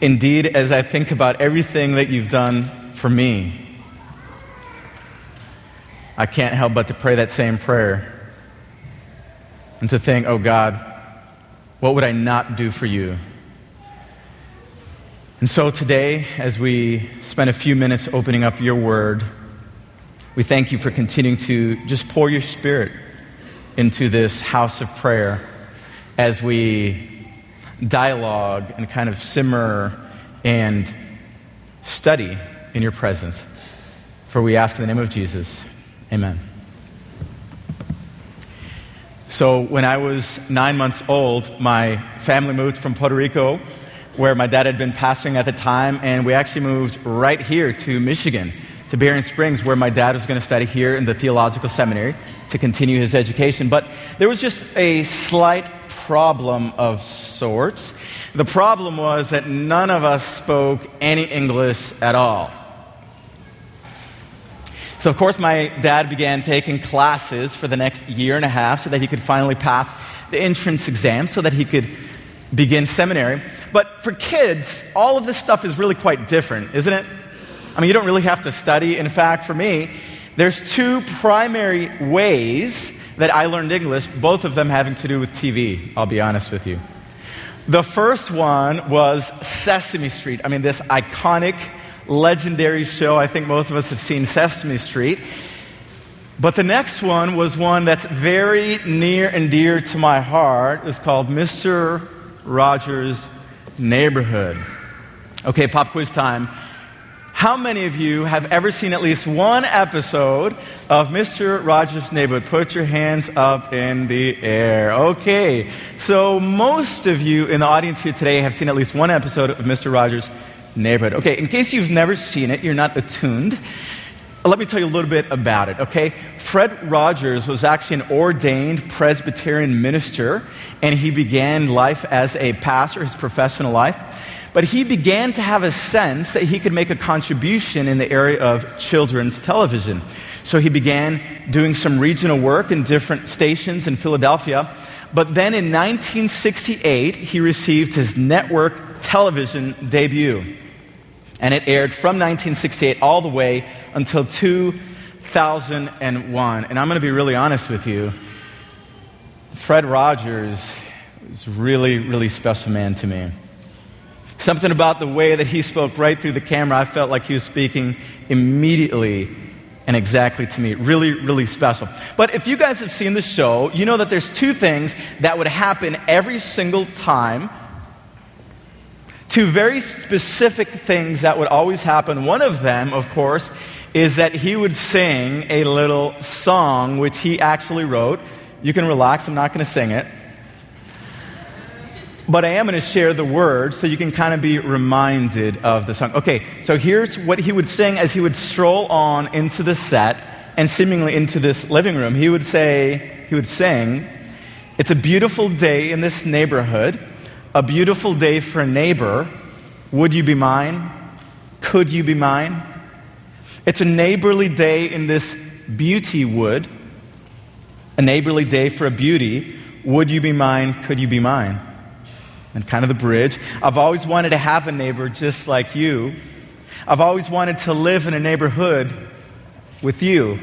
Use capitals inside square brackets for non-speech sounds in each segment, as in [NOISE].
Indeed, as I think about everything that you've done for me, I can't help but to pray that same prayer and to think, oh God, what would I not do for you? And so today, as we spend a few minutes opening up your word, we thank you for continuing to just pour your spirit into this house of prayer as we dialogue and kind of simmer and study in your presence. For we ask in the name of Jesus, amen. So, when I was nine months old, my family moved from Puerto Rico where my dad had been pastoring at the time, and we actually moved right here to Michigan, to Berrien Springs, where my dad was going to study here in the theological seminary to continue his education. But there was just a slight problem of sorts. The problem was that none of us spoke any English at all. So, of course, my dad began taking classes for the next year and a half so that he could finally pass the entrance exam so that he could begin seminary. But for kids, all of this stuff is really quite different, isn't it? I mean, you don't really have to study. In fact, for me, there's two primary ways that I learned English, both of them having to do with TV, I'll be honest with you. The first one was Sesame Street. I mean, this iconic, legendary show. I think most of us have seen Sesame Street. But the next one was one that's very near and dear to my heart. It's called Mr. Rogers' Neighborhood. Okay, pop quiz time. How many of you have ever seen at least one episode of Mr. Rogers' Neighborhood? Put your hands up in the air. Okay, so most of you in the audience here today have seen at least one episode of Mr. Rogers' Neighborhood. Okay, in case you've never seen it, you're not attuned. Let me tell you a little bit about it, okay? Fred Rogers was actually an ordained Presbyterian minister, and he began life as a pastor, his professional life. But he began to have a sense that he could make a contribution in the area of children's television. So he began doing some regional work in different stations in Philadelphia. But then in 1968, he received his network television debut and it aired from 1968 all the way until 2001. And I'm going to be really honest with you. Fred Rogers is really, really special man to me. Something about the way that he spoke right through the camera, I felt like he was speaking immediately and exactly to me. Really, really special. But if you guys have seen the show, you know that there's two things that would happen every single time two very specific things that would always happen. One of them, of course, is that he would sing a little song which he actually wrote. You can relax, I'm not going to sing it. But I am going to share the words so you can kind of be reminded of the song. Okay, so here's what he would sing as he would stroll on into the set and seemingly into this living room. He would say, he would sing, It's a beautiful day in this neighborhood a beautiful day for a neighbor. Would you be mine? Could you be mine? It's a neighborly day in this beauty wood. A neighborly day for a beauty. Would you be mine? Could you be mine? And kind of the bridge. I've always wanted to have a neighbor just like you. I've always wanted to live in a neighborhood with you.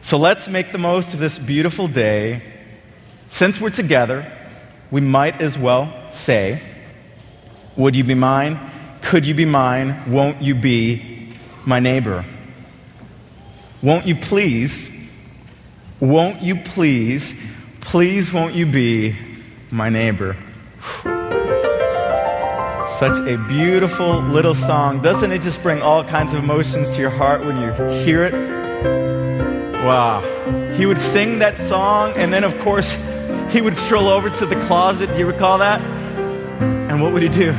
So let's make the most of this beautiful day. Since we're together, we might as well say, Would you be mine? Could you be mine? Won't you be my neighbor? Won't you please? Won't you please? Please, won't you be my neighbor? Such a beautiful little song. Doesn't it just bring all kinds of emotions to your heart when you hear it? Wow. He would sing that song, and then, of course, he would stroll over to the closet. Do you recall that? And what would he do?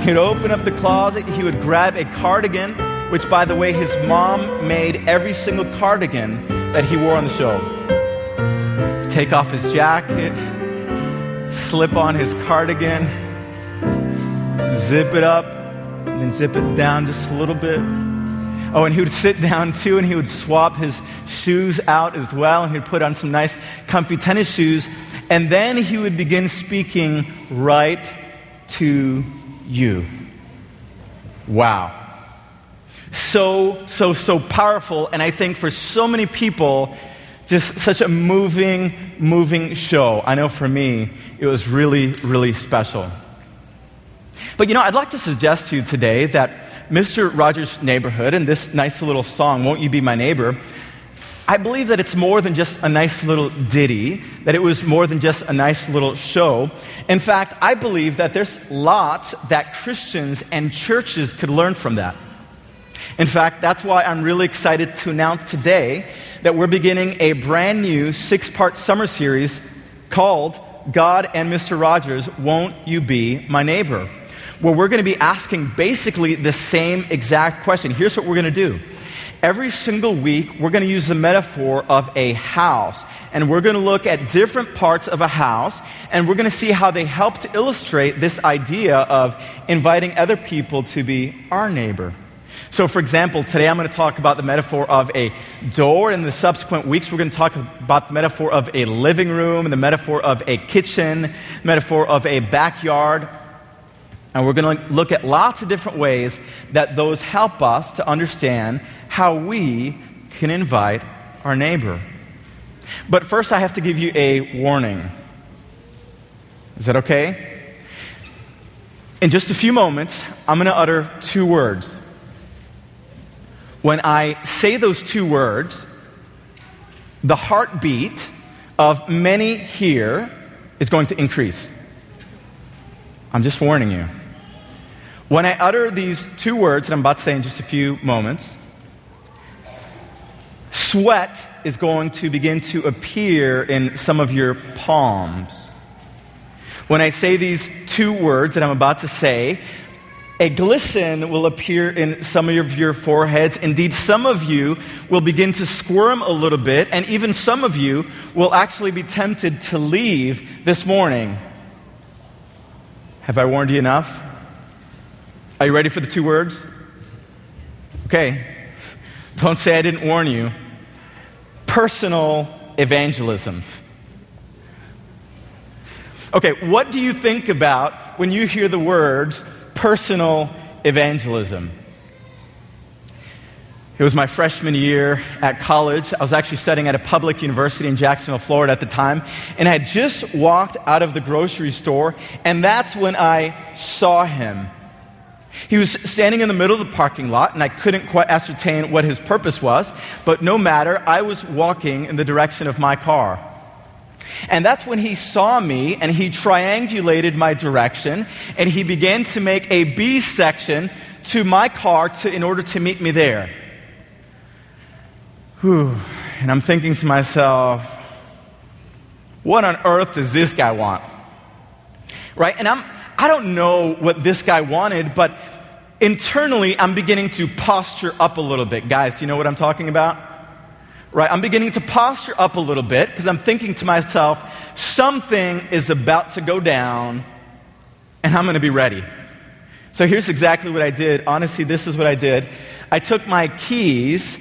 He'd open up the closet, he would grab a cardigan, which, by the way, his mom made every single cardigan that he wore on the show. Take off his jacket, slip on his cardigan, zip it up, and then zip it down just a little bit. Oh, and he would sit down too, and he would swap his shoes out as well, and he'd put on some nice, comfy tennis shoes, and then he would begin speaking right to you. Wow. So, so, so powerful. And I think for so many people, just such a moving, moving show. I know for me, it was really, really special. But you know, I'd like to suggest to you today that Mr. Rogers' Neighborhood and this nice little song, Won't You Be My Neighbor, I believe that it's more than just a nice little ditty, that it was more than just a nice little show. In fact, I believe that there's lots that Christians and churches could learn from that. In fact, that's why I'm really excited to announce today that we're beginning a brand new six part summer series called God and Mr. Rogers, Won't You Be My Neighbor? Where we're going to be asking basically the same exact question. Here's what we're going to do Every single week, we're going to use the metaphor of a house. And we're going to look at different parts of a house, and we're going to see how they help to illustrate this idea of inviting other people to be our neighbor. So, for example, today I'm going to talk about the metaphor of a door. In the subsequent weeks, we're going to talk about the metaphor of a living room, and the metaphor of a kitchen, metaphor of a backyard. And we're going to look at lots of different ways that those help us to understand how we can invite our neighbor. But first, I have to give you a warning. Is that okay? In just a few moments, I'm going to utter two words. When I say those two words, the heartbeat of many here is going to increase. I'm just warning you. When I utter these two words that I'm about to say in just a few moments, sweat is going to begin to appear in some of your palms. When I say these two words that I'm about to say, a glisten will appear in some of your foreheads. Indeed, some of you will begin to squirm a little bit, and even some of you will actually be tempted to leave this morning. Have I warned you enough? Are you ready for the two words? Okay. Don't say I didn't warn you. Personal evangelism. Okay, what do you think about when you hear the words personal evangelism? It was my freshman year at college. I was actually studying at a public university in Jacksonville, Florida at the time. And I had just walked out of the grocery store, and that's when I saw him. He was standing in the middle of the parking lot, and I couldn't quite ascertain what his purpose was, but no matter, I was walking in the direction of my car. And that's when he saw me and he triangulated my direction and he began to make a B section to my car to, in order to meet me there. Whew. And I'm thinking to myself, what on earth does this guy want? Right? And I'm, I don't know what this guy wanted, but internally I'm beginning to posture up a little bit. Guys, you know what I'm talking about? Right? I'm beginning to posture up a little bit because I'm thinking to myself, something is about to go down and I'm going to be ready. So here's exactly what I did. Honestly, this is what I did. I took my keys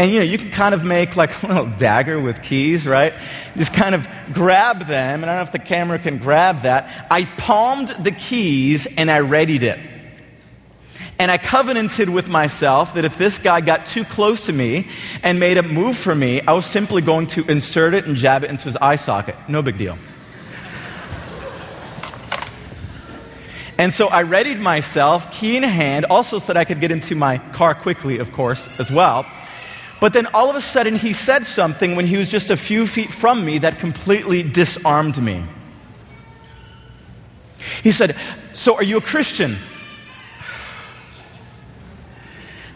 and you know, you can kind of make like [LAUGHS] a little dagger with keys, right? Just kind of grab them, and I don't know if the camera can grab that. I palmed the keys and I readied it. And I covenanted with myself that if this guy got too close to me and made a move for me, I was simply going to insert it and jab it into his eye socket. No big deal. And so I readied myself, key in hand, also so that I could get into my car quickly, of course, as well. But then all of a sudden, he said something when he was just a few feet from me that completely disarmed me. He said, So are you a Christian?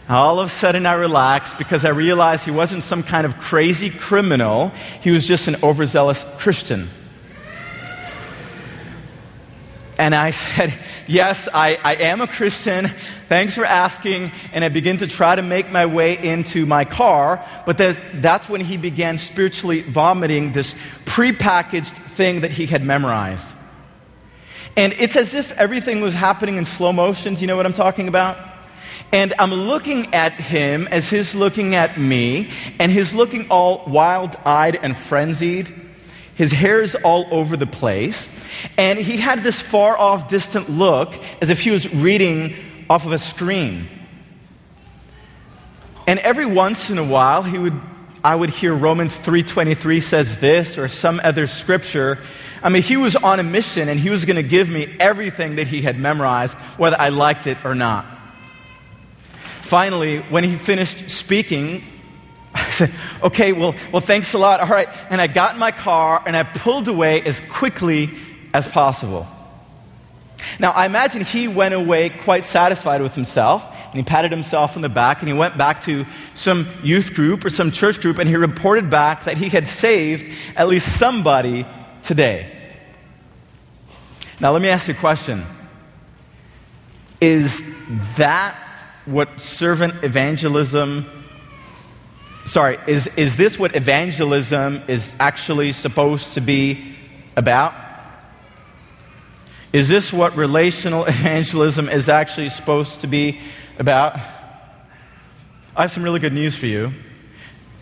All of a sudden, I relaxed because I realized he wasn't some kind of crazy criminal. He was just an overzealous Christian. And I said, Yes, I, I am a Christian. Thanks for asking. And I begin to try to make my way into my car. But that, that's when he began spiritually vomiting this prepackaged thing that he had memorized. And it's as if everything was happening in slow motion. Do you know what I'm talking about? And I'm looking at him as he's looking at me, and he's looking all wild eyed and frenzied. His hair is all over the place. And he had this far off, distant look as if he was reading off of a screen. And every once in a while, he would, I would hear Romans 3.23 says this or some other scripture. I mean, he was on a mission and he was going to give me everything that he had memorized, whether I liked it or not. Finally, when he finished speaking, [LAUGHS] I said, okay, well, well, thanks a lot. All right. And I got in my car and I pulled away as quickly as possible. Now, I imagine he went away quite satisfied with himself, and he patted himself on the back, and he went back to some youth group or some church group, and he reported back that he had saved at least somebody today. Now, let me ask you a question Is that what servant evangelism sorry is, is this what evangelism is actually supposed to be about is this what relational [LAUGHS] evangelism is actually supposed to be about? I have some really good news for you.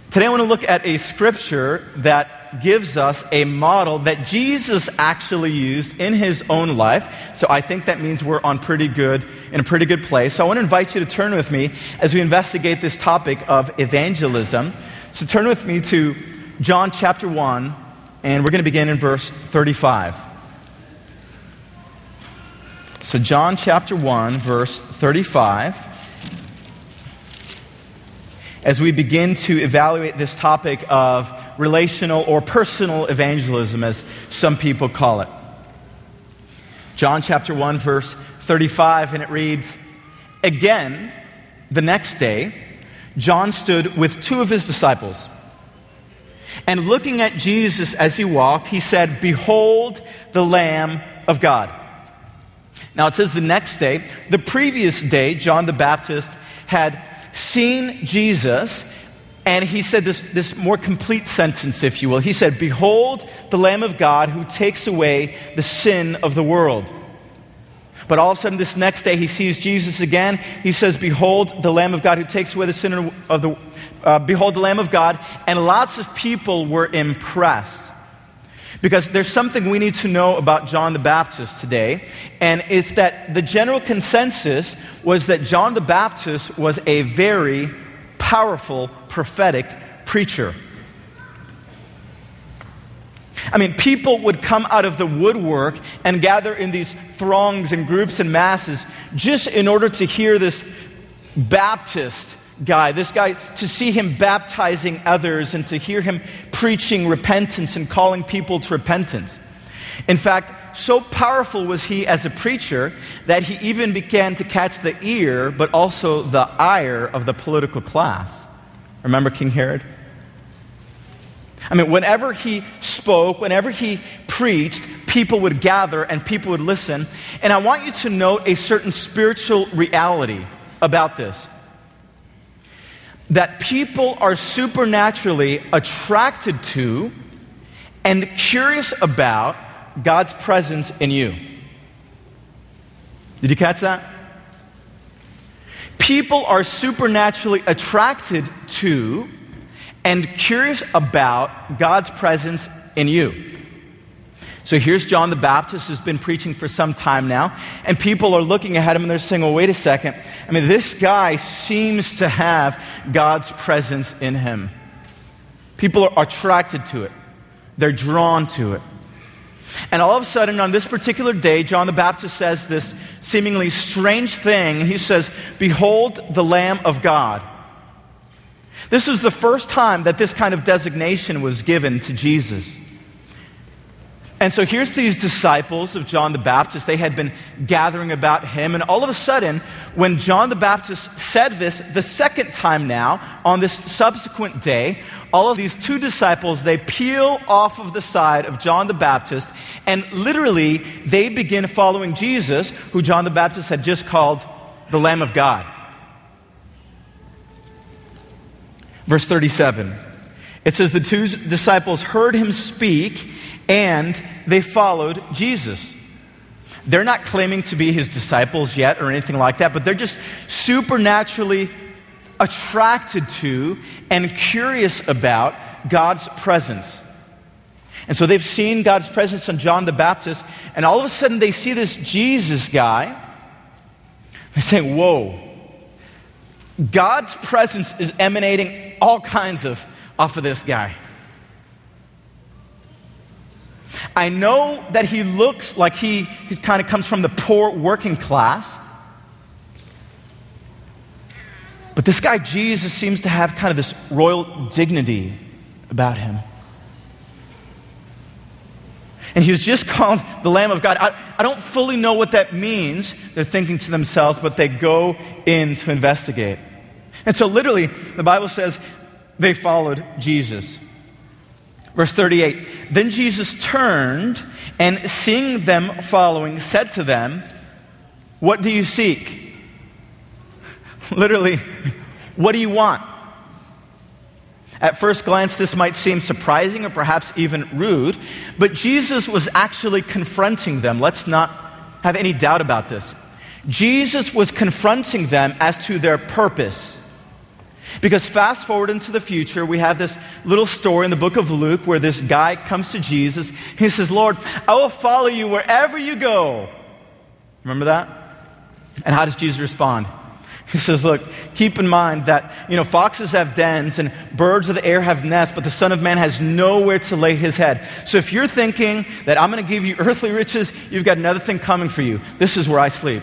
Today I want to look at a scripture that gives us a model that Jesus actually used in his own life. So I think that means we're on pretty good in a pretty good place. So I want to invite you to turn with me as we investigate this topic of evangelism. So turn with me to John chapter 1 and we're going to begin in verse 35. So, John chapter 1, verse 35. As we begin to evaluate this topic of relational or personal evangelism, as some people call it. John chapter 1, verse 35, and it reads Again, the next day, John stood with two of his disciples. And looking at Jesus as he walked, he said, Behold the Lamb of God. Now it says the next day, the previous day, John the Baptist had seen Jesus, and he said this, this more complete sentence, if you will. He said, Behold the Lamb of God who takes away the sin of the world. But all of a sudden, this next day, he sees Jesus again. He says, Behold the Lamb of God who takes away the sin of the uh, Behold the Lamb of God. And lots of people were impressed. Because there's something we need to know about John the Baptist today, and it's that the general consensus was that John the Baptist was a very powerful prophetic preacher. I mean, people would come out of the woodwork and gather in these throngs and groups and masses just in order to hear this Baptist guy, this guy, to see him baptizing others and to hear him preaching repentance and calling people to repentance. In fact, so powerful was he as a preacher that he even began to catch the ear, but also the ire of the political class. Remember King Herod? I mean, whenever he spoke, whenever he preached, people would gather and people would listen. And I want you to note a certain spiritual reality about this that people are supernaturally attracted to and curious about God's presence in you. Did you catch that? People are supernaturally attracted to and curious about God's presence in you. So here's John the Baptist who's been preaching for some time now, and people are looking at him and they're saying, well, wait a second. I mean, this guy seems to have God's presence in him. People are attracted to it, they're drawn to it. And all of a sudden, on this particular day, John the Baptist says this seemingly strange thing. He says, Behold the Lamb of God. This is the first time that this kind of designation was given to Jesus. And so here's these disciples of John the Baptist. They had been gathering about him. And all of a sudden, when John the Baptist said this the second time now, on this subsequent day, all of these two disciples, they peel off of the side of John the Baptist. And literally, they begin following Jesus, who John the Baptist had just called the Lamb of God. Verse 37. It says, The two disciples heard him speak and they followed Jesus. They're not claiming to be his disciples yet or anything like that, but they're just supernaturally attracted to and curious about God's presence. And so they've seen God's presence on John the Baptist, and all of a sudden they see this Jesus guy. They say, Whoa, God's presence is emanating all kinds of off of this guy. I know that he looks like he, he kind of comes from the poor working class. But this guy, Jesus, seems to have kind of this royal dignity about him. And he was just called the Lamb of God. I, I don't fully know what that means, they're thinking to themselves, but they go in to investigate. And so, literally, the Bible says they followed Jesus. Verse 38 Then Jesus turned and, seeing them following, said to them, What do you seek? [LAUGHS] Literally, what do you want? At first glance, this might seem surprising or perhaps even rude, but Jesus was actually confronting them. Let's not have any doubt about this. Jesus was confronting them as to their purpose. Because fast forward into the future, we have this little story in the book of Luke where this guy comes to Jesus. He says, Lord, I will follow you wherever you go. Remember that? And how does Jesus respond? He says, Look, keep in mind that, you know, foxes have dens and birds of the air have nests, but the Son of Man has nowhere to lay his head. So if you're thinking that I'm going to give you earthly riches, you've got another thing coming for you. This is where I sleep.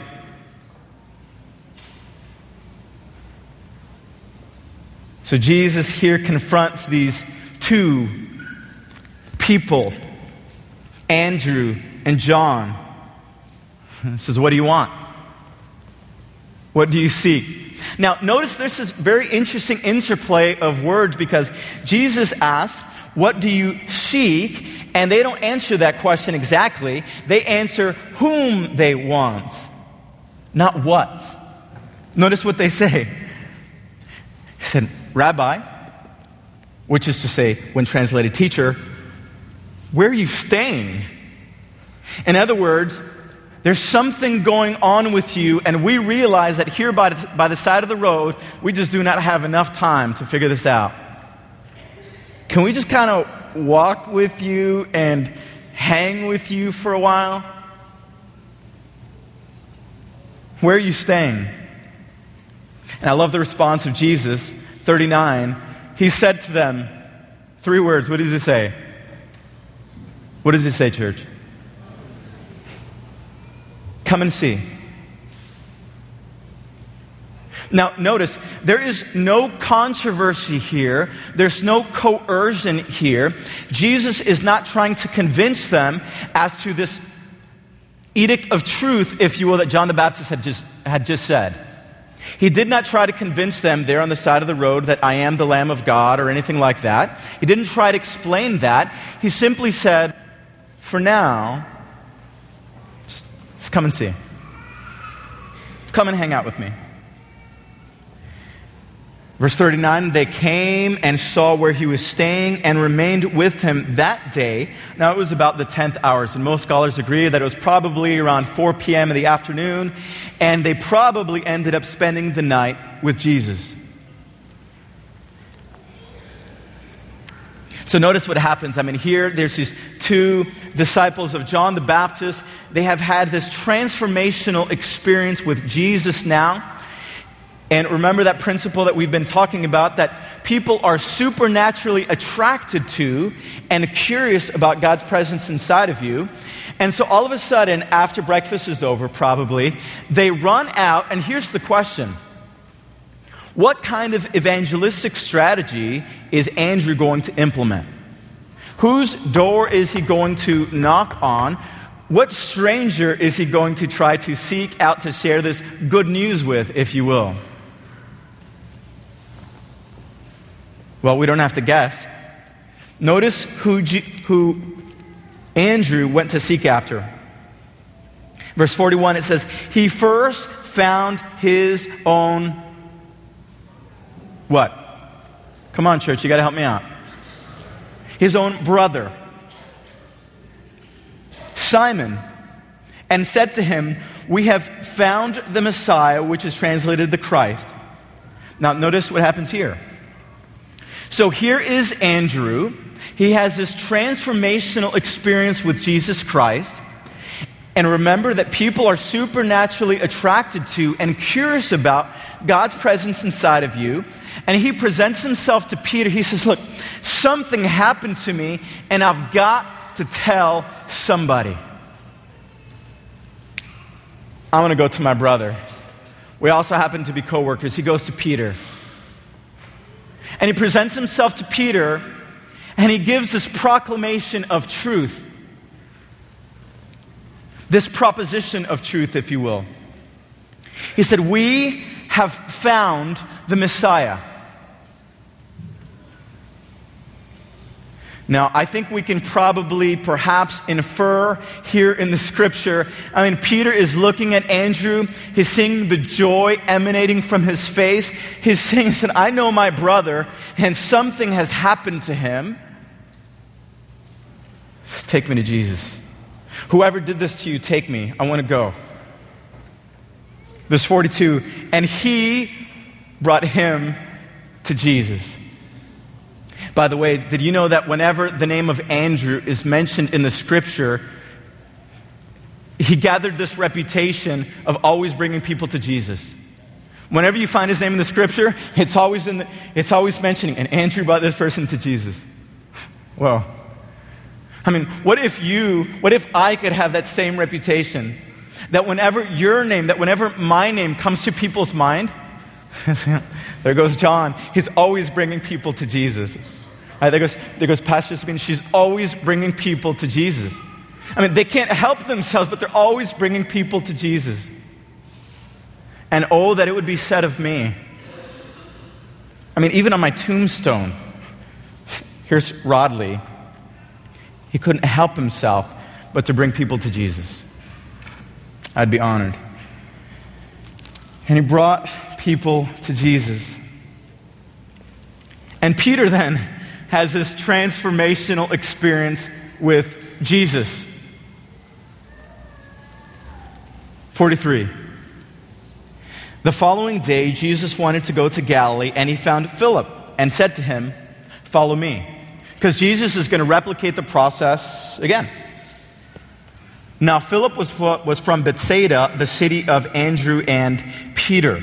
So Jesus here confronts these two people, Andrew and John. He says, What do you want? What do you seek? Now, notice there's this very interesting interplay of words because Jesus asks, What do you seek? And they don't answer that question exactly. They answer whom they want, not what. Notice what they say. He said, Rabbi, which is to say, when translated teacher, where are you staying? In other words, there's something going on with you, and we realize that here by the, by the side of the road, we just do not have enough time to figure this out. Can we just kind of walk with you and hang with you for a while? Where are you staying? And I love the response of Jesus, 39. He said to them, three words. What does he say? What does he say, church? Come and see. Now, notice, there is no controversy here. There's no coercion here. Jesus is not trying to convince them as to this edict of truth, if you will, that John the Baptist had just, had just said. He did not try to convince them there on the side of the road that I am the Lamb of God or anything like that. He didn't try to explain that. He simply said, For now, just come and see. Come and hang out with me. Verse 39 they came and saw where he was staying and remained with him that day. Now it was about the 10th hours, and most scholars agree that it was probably around 4 p.m. in the afternoon, and they probably ended up spending the night with Jesus. So notice what happens. I mean, here there's these two disciples of John the Baptist. They have had this transformational experience with Jesus now. And remember that principle that we've been talking about that people are supernaturally attracted to and curious about God's presence inside of you. And so all of a sudden, after breakfast is over, probably, they run out. And here's the question what kind of evangelistic strategy is Andrew going to implement? Whose door is he going to knock on? What stranger is he going to try to seek out to share this good news with, if you will? Well, we don't have to guess. Notice who, G- who Andrew went to seek after. Verse 41, it says, He first found his own what? Come on, church, you got to help me out. His own brother, Simon, and said to him, We have found the Messiah, which is translated the Christ. Now, notice what happens here. So here is Andrew. he has this transformational experience with Jesus Christ. And remember that people are supernaturally attracted to and curious about God's presence inside of you. And he presents himself to Peter. He says, Look, something happened to me, and I've got to tell somebody. I'm going to go to my brother. We also happen to be coworkers. He goes to Peter. And he presents himself to Peter, and he gives this proclamation of truth. This proposition of truth, if you will. He said, We have found the Messiah. Now, I think we can probably perhaps infer here in the scripture. I mean, Peter is looking at Andrew. He's seeing the joy emanating from his face. He's saying, I know my brother, and something has happened to him. Take me to Jesus. Whoever did this to you, take me. I want to go. Verse 42 And he brought him to Jesus. By the way, did you know that whenever the name of Andrew is mentioned in the scripture, he gathered this reputation of always bringing people to Jesus? Whenever you find his name in the scripture, it's always, in the, it's always mentioning, and Andrew brought this person to Jesus. Well, I mean, what if you, what if I could have that same reputation? That whenever your name, that whenever my name comes to people's mind, [LAUGHS] there goes John. He's always bringing people to Jesus. Right, there, goes, there goes Pastor Sabine. She's always bringing people to Jesus. I mean, they can't help themselves, but they're always bringing people to Jesus. And oh, that it would be said of me. I mean, even on my tombstone, here's Rodley. He couldn't help himself but to bring people to Jesus. I'd be honored. And he brought people to Jesus. And Peter then has this transformational experience with Jesus. 43. The following day, Jesus wanted to go to Galilee, and he found Philip and said to him, Follow me. Because Jesus is going to replicate the process again. Now, Philip was, was from Bethsaida, the city of Andrew and Peter.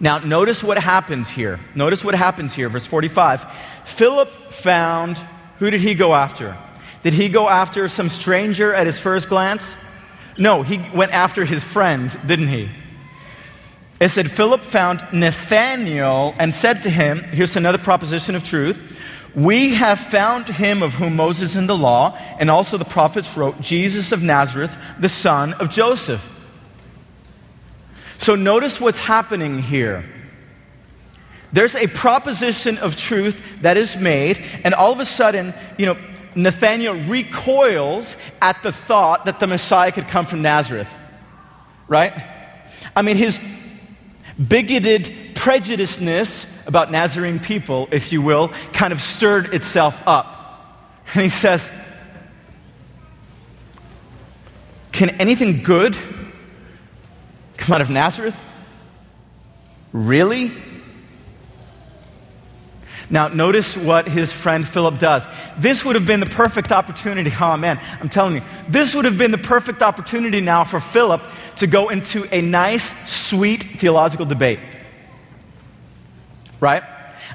Now, notice what happens here. Notice what happens here, verse 45. Philip found, who did he go after? Did he go after some stranger at his first glance? No, he went after his friend, didn't he? It said, Philip found Nathanael and said to him, Here's another proposition of truth. We have found him of whom Moses in the law and also the prophets wrote, Jesus of Nazareth, the son of Joseph. So notice what's happening here. There's a proposition of truth that is made, and all of a sudden, you know, Nathanael recoils at the thought that the Messiah could come from Nazareth. Right? I mean, his bigoted prejudiceness about Nazarene people, if you will, kind of stirred itself up. And he says, Can anything good come out of Nazareth? Really? Now, notice what his friend Philip does. This would have been the perfect opportunity. [LAUGHS] Oh, man, I'm telling you, this would have been the perfect opportunity now for Philip to go into a nice, sweet theological debate. Right?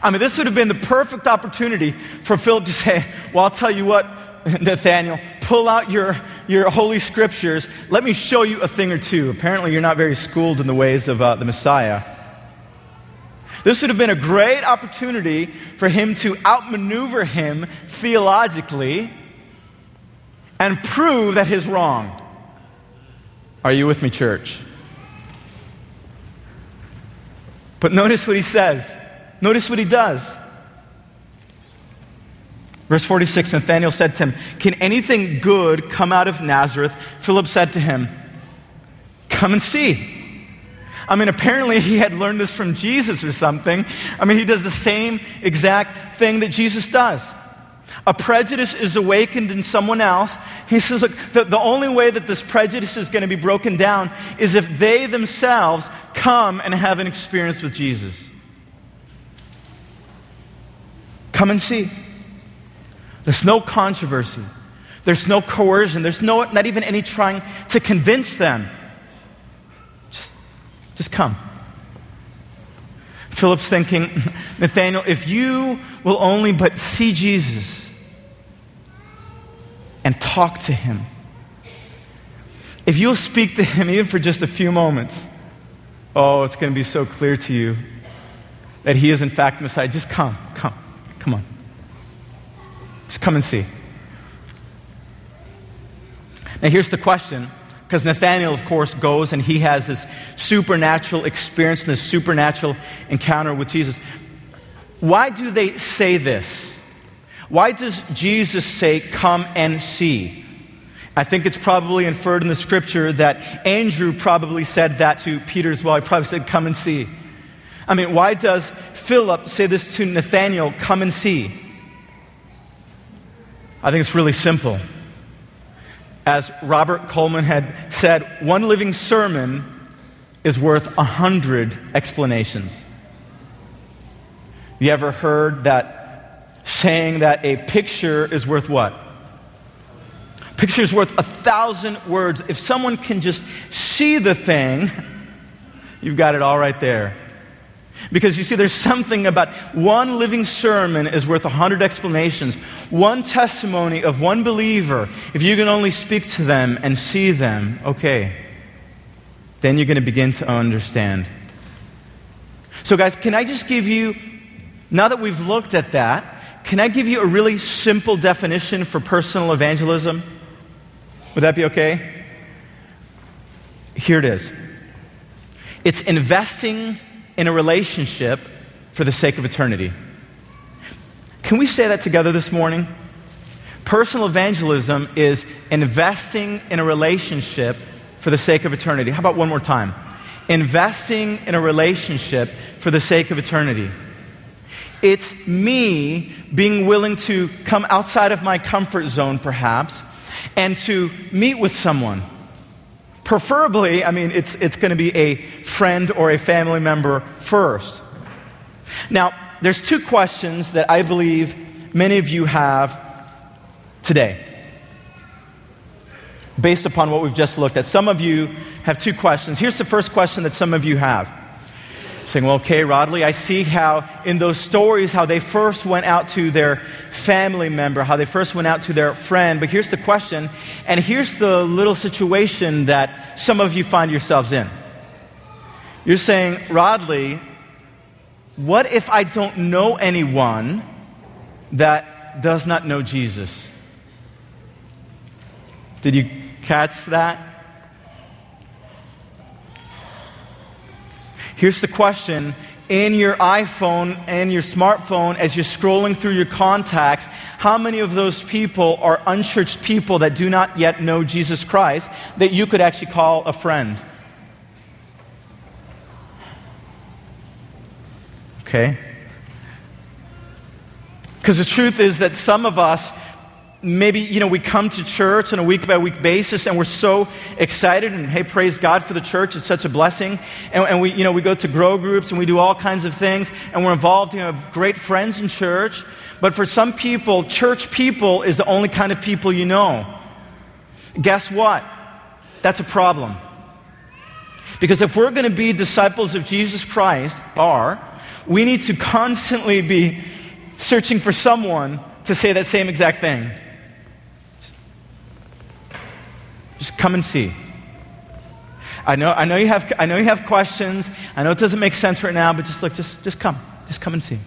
I mean, this would have been the perfect opportunity for Philip to say, Well, I'll tell you what, [LAUGHS] Nathanael, pull out your, your holy scriptures. Let me show you a thing or two. Apparently, you're not very schooled in the ways of uh, the Messiah. This would have been a great opportunity for him to outmaneuver him theologically and prove that he's wrong. Are you with me, church? But notice what he says. Notice what he does. Verse 46 Nathanael said to him, Can anything good come out of Nazareth? Philip said to him, Come and see. I mean, apparently he had learned this from Jesus or something. I mean, he does the same exact thing that Jesus does. A prejudice is awakened in someone else. He says, Look, the, the only way that this prejudice is going to be broken down is if they themselves come and have an experience with Jesus. Come and see. There's no controversy. There's no coercion. There's no, not even any trying to convince them. Just, just come. Philip's thinking, [LAUGHS] Nathanael, if you will only but see Jesus and talk to him, if you'll speak to him even for just a few moments, oh, it's going to be so clear to you that he is in fact the Messiah. Just come, come, come on. Just come and see. Now, here's the question because Nathanael, of course, goes and he has this supernatural experience and this supernatural encounter with Jesus. Why do they say this? Why does Jesus say, Come and see? I think it's probably inferred in the scripture that Andrew probably said that to Peter as well. He probably said, Come and see. I mean, why does Philip say this to Nathanael, Come and see? I think it's really simple. As Robert Coleman had said, one living sermon is worth a hundred explanations. You ever heard that saying that a picture is worth what? Picture is worth a thousand words. If someone can just see the thing, you've got it all right there. Because you see, there's something about one living sermon is worth a hundred explanations. One testimony of one believer, if you can only speak to them and see them, okay, then you're going to begin to understand. So, guys, can I just give you, now that we've looked at that, can I give you a really simple definition for personal evangelism? Would that be okay? Here it is it's investing in a relationship for the sake of eternity. Can we say that together this morning? Personal evangelism is investing in a relationship for the sake of eternity. How about one more time? Investing in a relationship for the sake of eternity. It's me being willing to come outside of my comfort zone, perhaps, and to meet with someone Preferably, I mean, it's, it's going to be a friend or a family member first. Now, there's two questions that I believe many of you have today. Based upon what we've just looked at, some of you have two questions. Here's the first question that some of you have saying, well, okay, Rodley, I see how in those stories, how they first went out to their family member, how they first went out to their friend. But here's the question, and here's the little situation that some of you find yourselves in. You're saying, Rodley, what if I don't know anyone that does not know Jesus? Did you catch that? Here's the question in your iPhone and your smartphone as you're scrolling through your contacts, how many of those people are unchurched people that do not yet know Jesus Christ that you could actually call a friend? Okay? Because the truth is that some of us maybe you know we come to church on a week by week basis and we're so excited and hey praise god for the church. It's such a blessing. And, and, we you know we go to grow groups and we do all kinds of things and we're involved you know have great friends in church. But for some people church people is the only kind of people you know. Guess what? That's a problem. Because if we're going to be disciples of jesus christ are we need to constantly be searching for someone to say that same exact thing Just come and see. I know, I know, you, have, I know you have questions. I know it doesn't make sense right now, but just look, just, just come. Just come and see.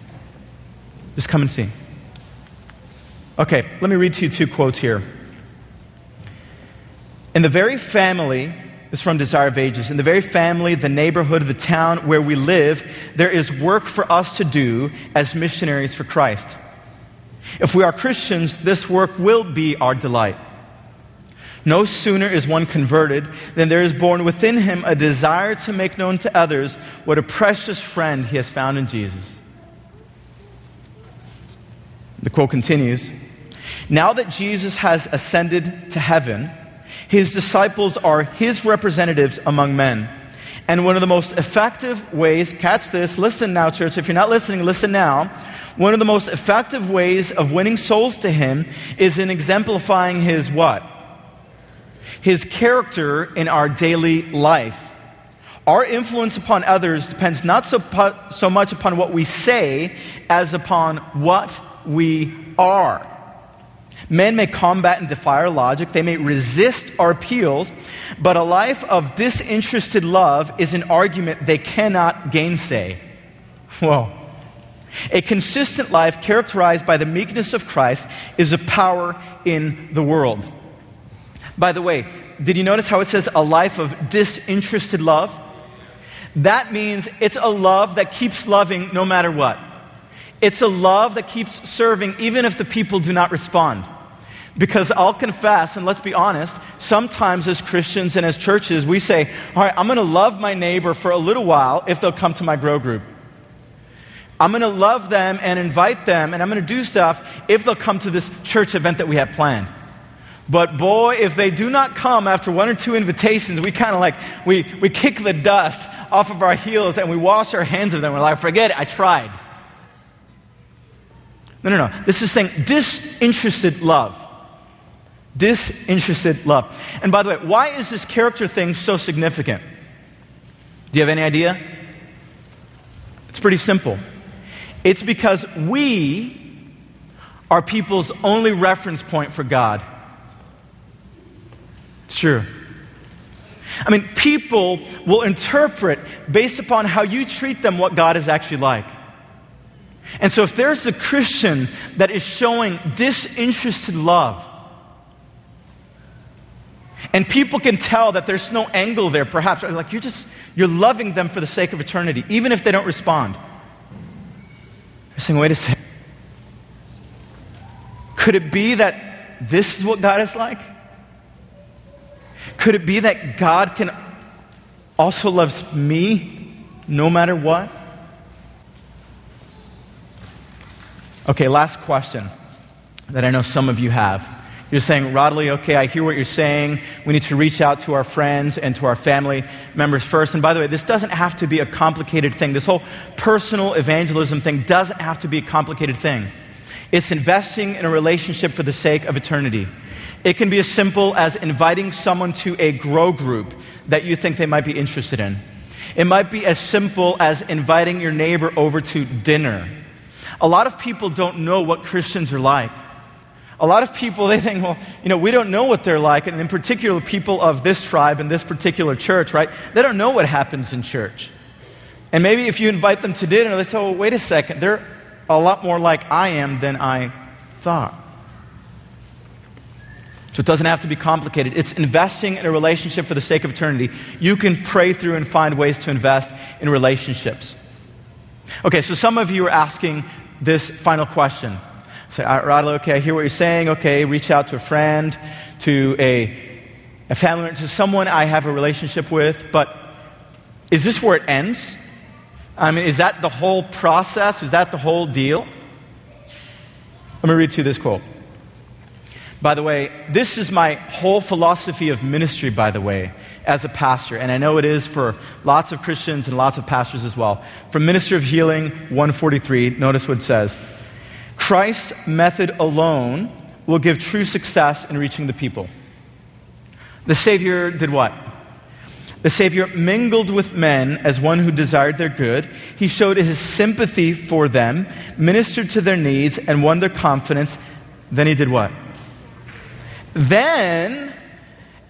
Just come and see. Okay, let me read to you two quotes here. In the very family, is from Desire of Ages, in the very family, the neighborhood, the town where we live, there is work for us to do as missionaries for Christ. If we are Christians, this work will be our delight. No sooner is one converted than there is born within him a desire to make known to others what a precious friend he has found in Jesus. The quote continues Now that Jesus has ascended to heaven, his disciples are his representatives among men. And one of the most effective ways, catch this, listen now, church, if you're not listening, listen now. One of the most effective ways of winning souls to Him is in exemplifying His what? His character in our daily life. Our influence upon others depends not so, so much upon what we say as upon what we are. Men may combat and defy our logic, they may resist our appeals, but a life of disinterested love is an argument they cannot gainsay. Whoa. A consistent life characterized by the meekness of Christ is a power in the world. By the way, did you notice how it says a life of disinterested love? That means it's a love that keeps loving no matter what. It's a love that keeps serving even if the people do not respond. Because I'll confess, and let's be honest, sometimes as Christians and as churches, we say, All right, I'm going to love my neighbor for a little while if they'll come to my grow group. I'm going to love them and invite them, and I'm going to do stuff if they'll come to this church event that we have planned. But boy, if they do not come after one or two invitations, we kind of like, we, we kick the dust off of our heels and we wash our hands of them. We're like, forget it, I tried. No, no, no. This is saying disinterested love. Disinterested love. And by the way, why is this character thing so significant? Do you have any idea? It's pretty simple. It's because we are people's only reference point for God. True. I mean, people will interpret based upon how you treat them what God is actually like. And so, if there's a Christian that is showing disinterested love, and people can tell that there's no angle there, perhaps, like you're just, you're loving them for the sake of eternity, even if they don't respond. You're saying, wait a second. Could it be that this is what God is like? Could it be that God can also loves me no matter what? Okay, last question that I know some of you have. You're saying, Rodley, okay, I hear what you're saying. We need to reach out to our friends and to our family members first. And by the way, this doesn't have to be a complicated thing. This whole personal evangelism thing doesn't have to be a complicated thing. It's investing in a relationship for the sake of eternity. It can be as simple as inviting someone to a grow group that you think they might be interested in. It might be as simple as inviting your neighbor over to dinner. A lot of people don't know what Christians are like. A lot of people, they think, well, you know, we don't know what they're like. And in particular, people of this tribe and this particular church, right? They don't know what happens in church. And maybe if you invite them to dinner, they say, well, wait a second, they're a lot more like I am than I thought. So it doesn't have to be complicated. It's investing in a relationship for the sake of eternity. You can pray through and find ways to invest in relationships. Okay, so some of you are asking this final question. Say, all right, okay, I hear what you're saying. Okay, reach out to a friend, to a, a family to someone I have a relationship with, but is this where it ends? I mean, is that the whole process? Is that the whole deal? Let me read to you this quote. By the way, this is my whole philosophy of ministry, by the way, as a pastor. And I know it is for lots of Christians and lots of pastors as well. From Ministry of Healing 143, notice what it says Christ's method alone will give true success in reaching the people. The Savior did what? The Savior mingled with men as one who desired their good. He showed his sympathy for them, ministered to their needs, and won their confidence. Then he did what? Then,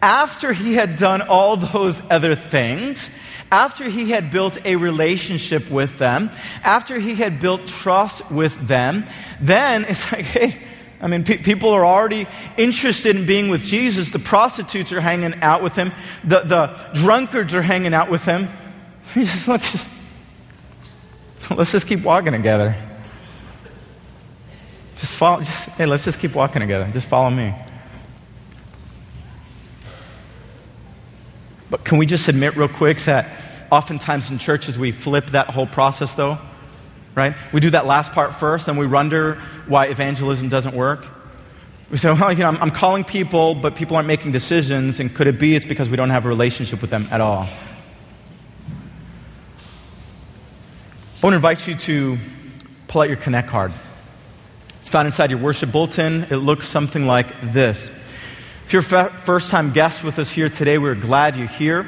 after he had done all those other things, after he had built a relationship with them, after he had built trust with them, then [LAUGHS] it's like, hey, I mean, pe- people are already interested in being with Jesus. The prostitutes are hanging out with him, the, the drunkards are hanging out with him. [LAUGHS] He just looks, let's just keep walking together. Just follow, just, hey, let's just keep walking together. Just follow me. But can we just admit real quick that oftentimes in churches we flip that whole process though? Right? We do that last part first and we wonder why evangelism doesn't work. We say, well, you know, I'm, I'm calling people, but people aren't making decisions, and could it be it's because we don't have a relationship with them at all? I want to invite you to pull out your Connect card. It's found inside your worship bulletin. It looks something like this. If you're a first time guest with us here today, we're glad you're here.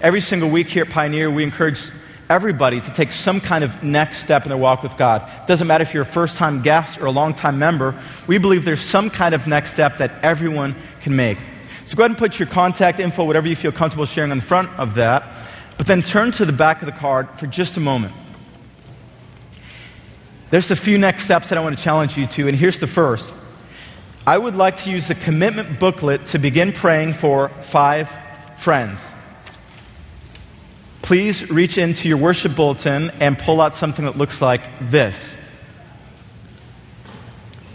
Every single week here at Pioneer, we encourage everybody to take some kind of next step in their walk with God. It doesn't matter if you're a first time guest or a long time member, we believe there's some kind of next step that everyone can make. So go ahead and put your contact info, whatever you feel comfortable sharing on the front of that, but then turn to the back of the card for just a moment. There's a few next steps that I want to challenge you to, and here's the first. I would like to use the commitment booklet to begin praying for five friends. Please reach into your worship bulletin and pull out something that looks like this.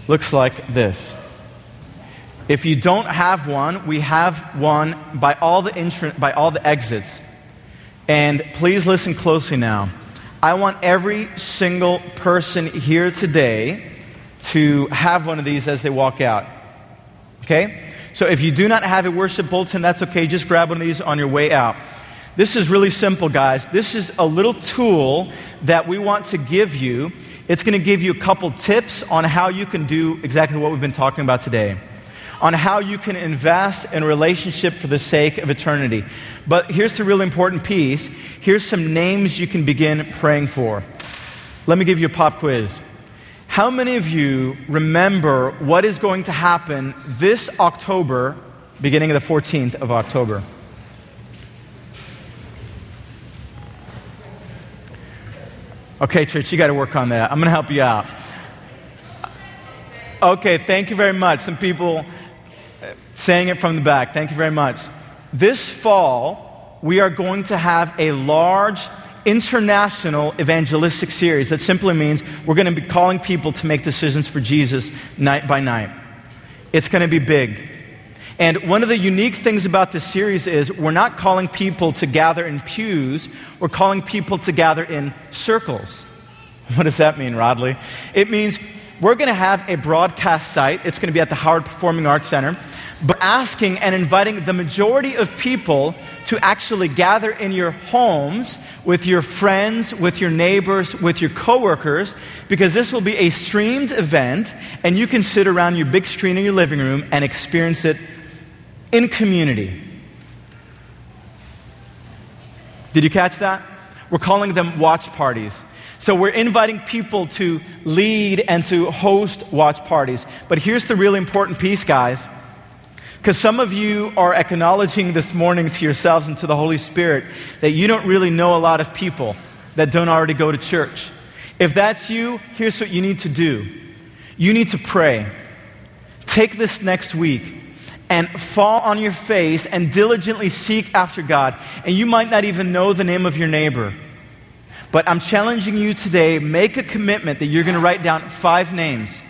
Looks like this. If you don't have one, we have one by all the, intr- by all the exits. And please listen closely now. I want every single person here today to have one of these as they walk out. Okay? So if you do not have a worship bulletin, that's okay. Just grab one of these on your way out. This is really simple, guys. This is a little tool that we want to give you. It's going to give you a couple tips on how you can do exactly what we've been talking about today on how you can invest in a relationship for the sake of eternity. But here's the really important piece. Here's some names you can begin praying for. Let me give you a pop quiz. How many of you remember what is going to happen this October, beginning of the 14th of October? Okay, church, you got to work on that. I'm going to help you out. Okay, thank you very much. Some people uh, saying it from the back. Thank you very much. This fall, we are going to have a large international evangelistic series. That simply means we're going to be calling people to make decisions for Jesus night by night. It's going to be big. And one of the unique things about this series is we're not calling people to gather in pews, we're calling people to gather in circles. [LAUGHS] What does that mean, Rodley? It means we're going to have a broadcast site. It's going to be at the Howard Performing Arts Center but asking and inviting the majority of people to actually gather in your homes with your friends, with your neighbors, with your coworkers, because this will be a streamed event, and you can sit around your big screen in your living room and experience it in community. Did you catch that? We're calling them watch parties. So we're inviting people to lead and to host watch parties. But here's the really important piece, guys because some of you are acknowledging this morning to yourselves and to the Holy Spirit that you don't really know a lot of people that don't already go to church. If that's you, here's what you need to do you need to pray. Take this next week and fall on your face and diligently seek after God. And you might not even know the name of your neighbor. But I'm challenging you today make a commitment that you're going to write down five names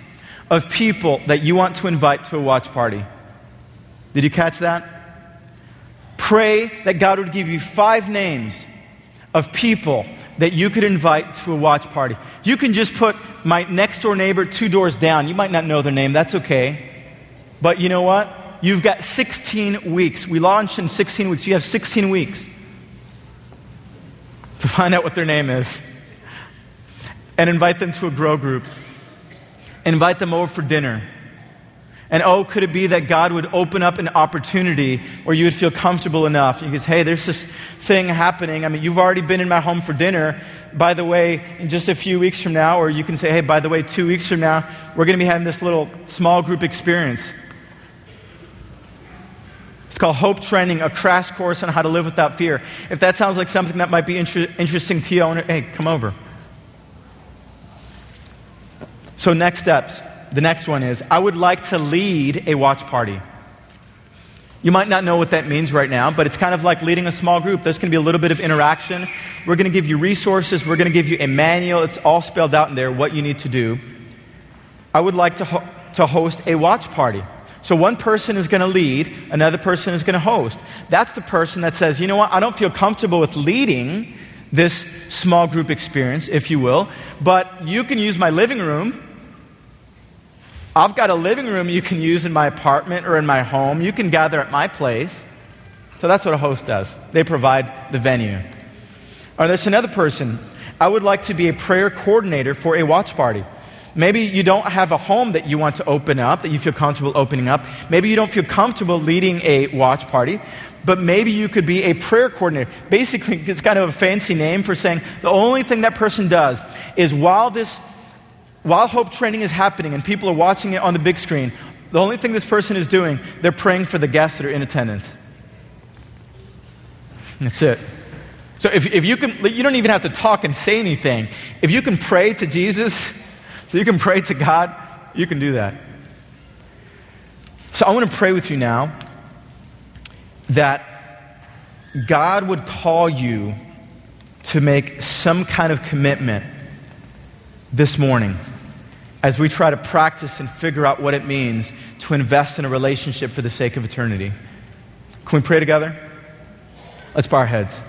of people that you want to invite to a watch party. Did you catch that? Pray that God would give you five names of people that you could invite to a watch party. You can just put my next door neighbor two doors down. You might not know their name, that's okay. But you know what? You've got 16 weeks. We launch in 16 weeks. You have 16 weeks to find out what their name is and invite them to a grow group. Invite them over for dinner. And oh, could it be that God would open up an opportunity where you would feel comfortable enough? You could say, hey, there's this thing happening. I mean, you've already been in my home for dinner. By the way, in just a few weeks from now, or you can say, hey, by the way, two weeks from now, we're going to be having this little small group experience. It's called Hope Training, a crash course on how to live without fear. If that sounds like something that might be inter- interesting to you, hey, come over. So, next steps the next one is I would like to lead a watch party. You might not know what that means right now, but it's kind of like leading a small group. There's going to be a little bit of interaction. We're going to give you resources. We're going to give you a manual. It's all spelled out in there what you need to do. I would like to, ho- to host a watch party. So one person is going to lead, another person is going to host. That's the person that says, you know what, I don't feel comfortable with leading this small group experience, if you will, but you can use my living room I've got a living room you can use in my apartment or in my home. You can gather at my place. So that's what a host does. They provide the venue. Or there's another person. I would like to be a prayer coordinator for a watch party. Maybe you don't have a home that you want to open up, that you feel comfortable opening up. Maybe you don't feel comfortable leading a watch party, but maybe you could be a prayer coordinator. Basically, [LAUGHS] it's kind of a fancy name for saying the only thing that person does is while this, while hope training is happening and people are watching it on the big screen, the only thing this person is doing, they're praying for the guests that are in attendance. That's it. So if, if you can, you don't even have to talk and say anything. If you can pray to Jesus, so you can [LAUGHS] pray to God, you can do that. So I want to pray with you now that God would call you to make some kind of commitment this morning as we try to practice and figure out what it means to invest in a relationship for the sake of eternity. Can we pray together? Let's bow our heads.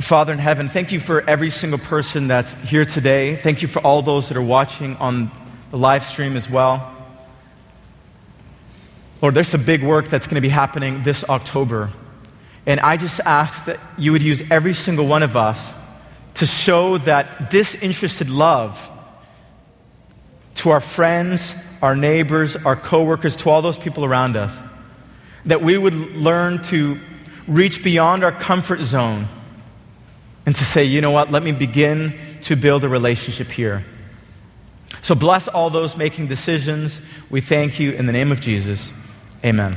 Father in heaven, thank you for every single person that's here today. Thank you for all those that are watching on the live stream as well. Lord, there's some big work that's going to be happening this October. And I just ask that you would use every single one of us to show that disinterested love to our friends, our neighbors, our coworkers, to all those people around us. That we would learn to reach beyond our comfort zone and to say, you know what, let me begin to build a relationship here. So bless all those making decisions. We thank you in the name of Jesus. Amen.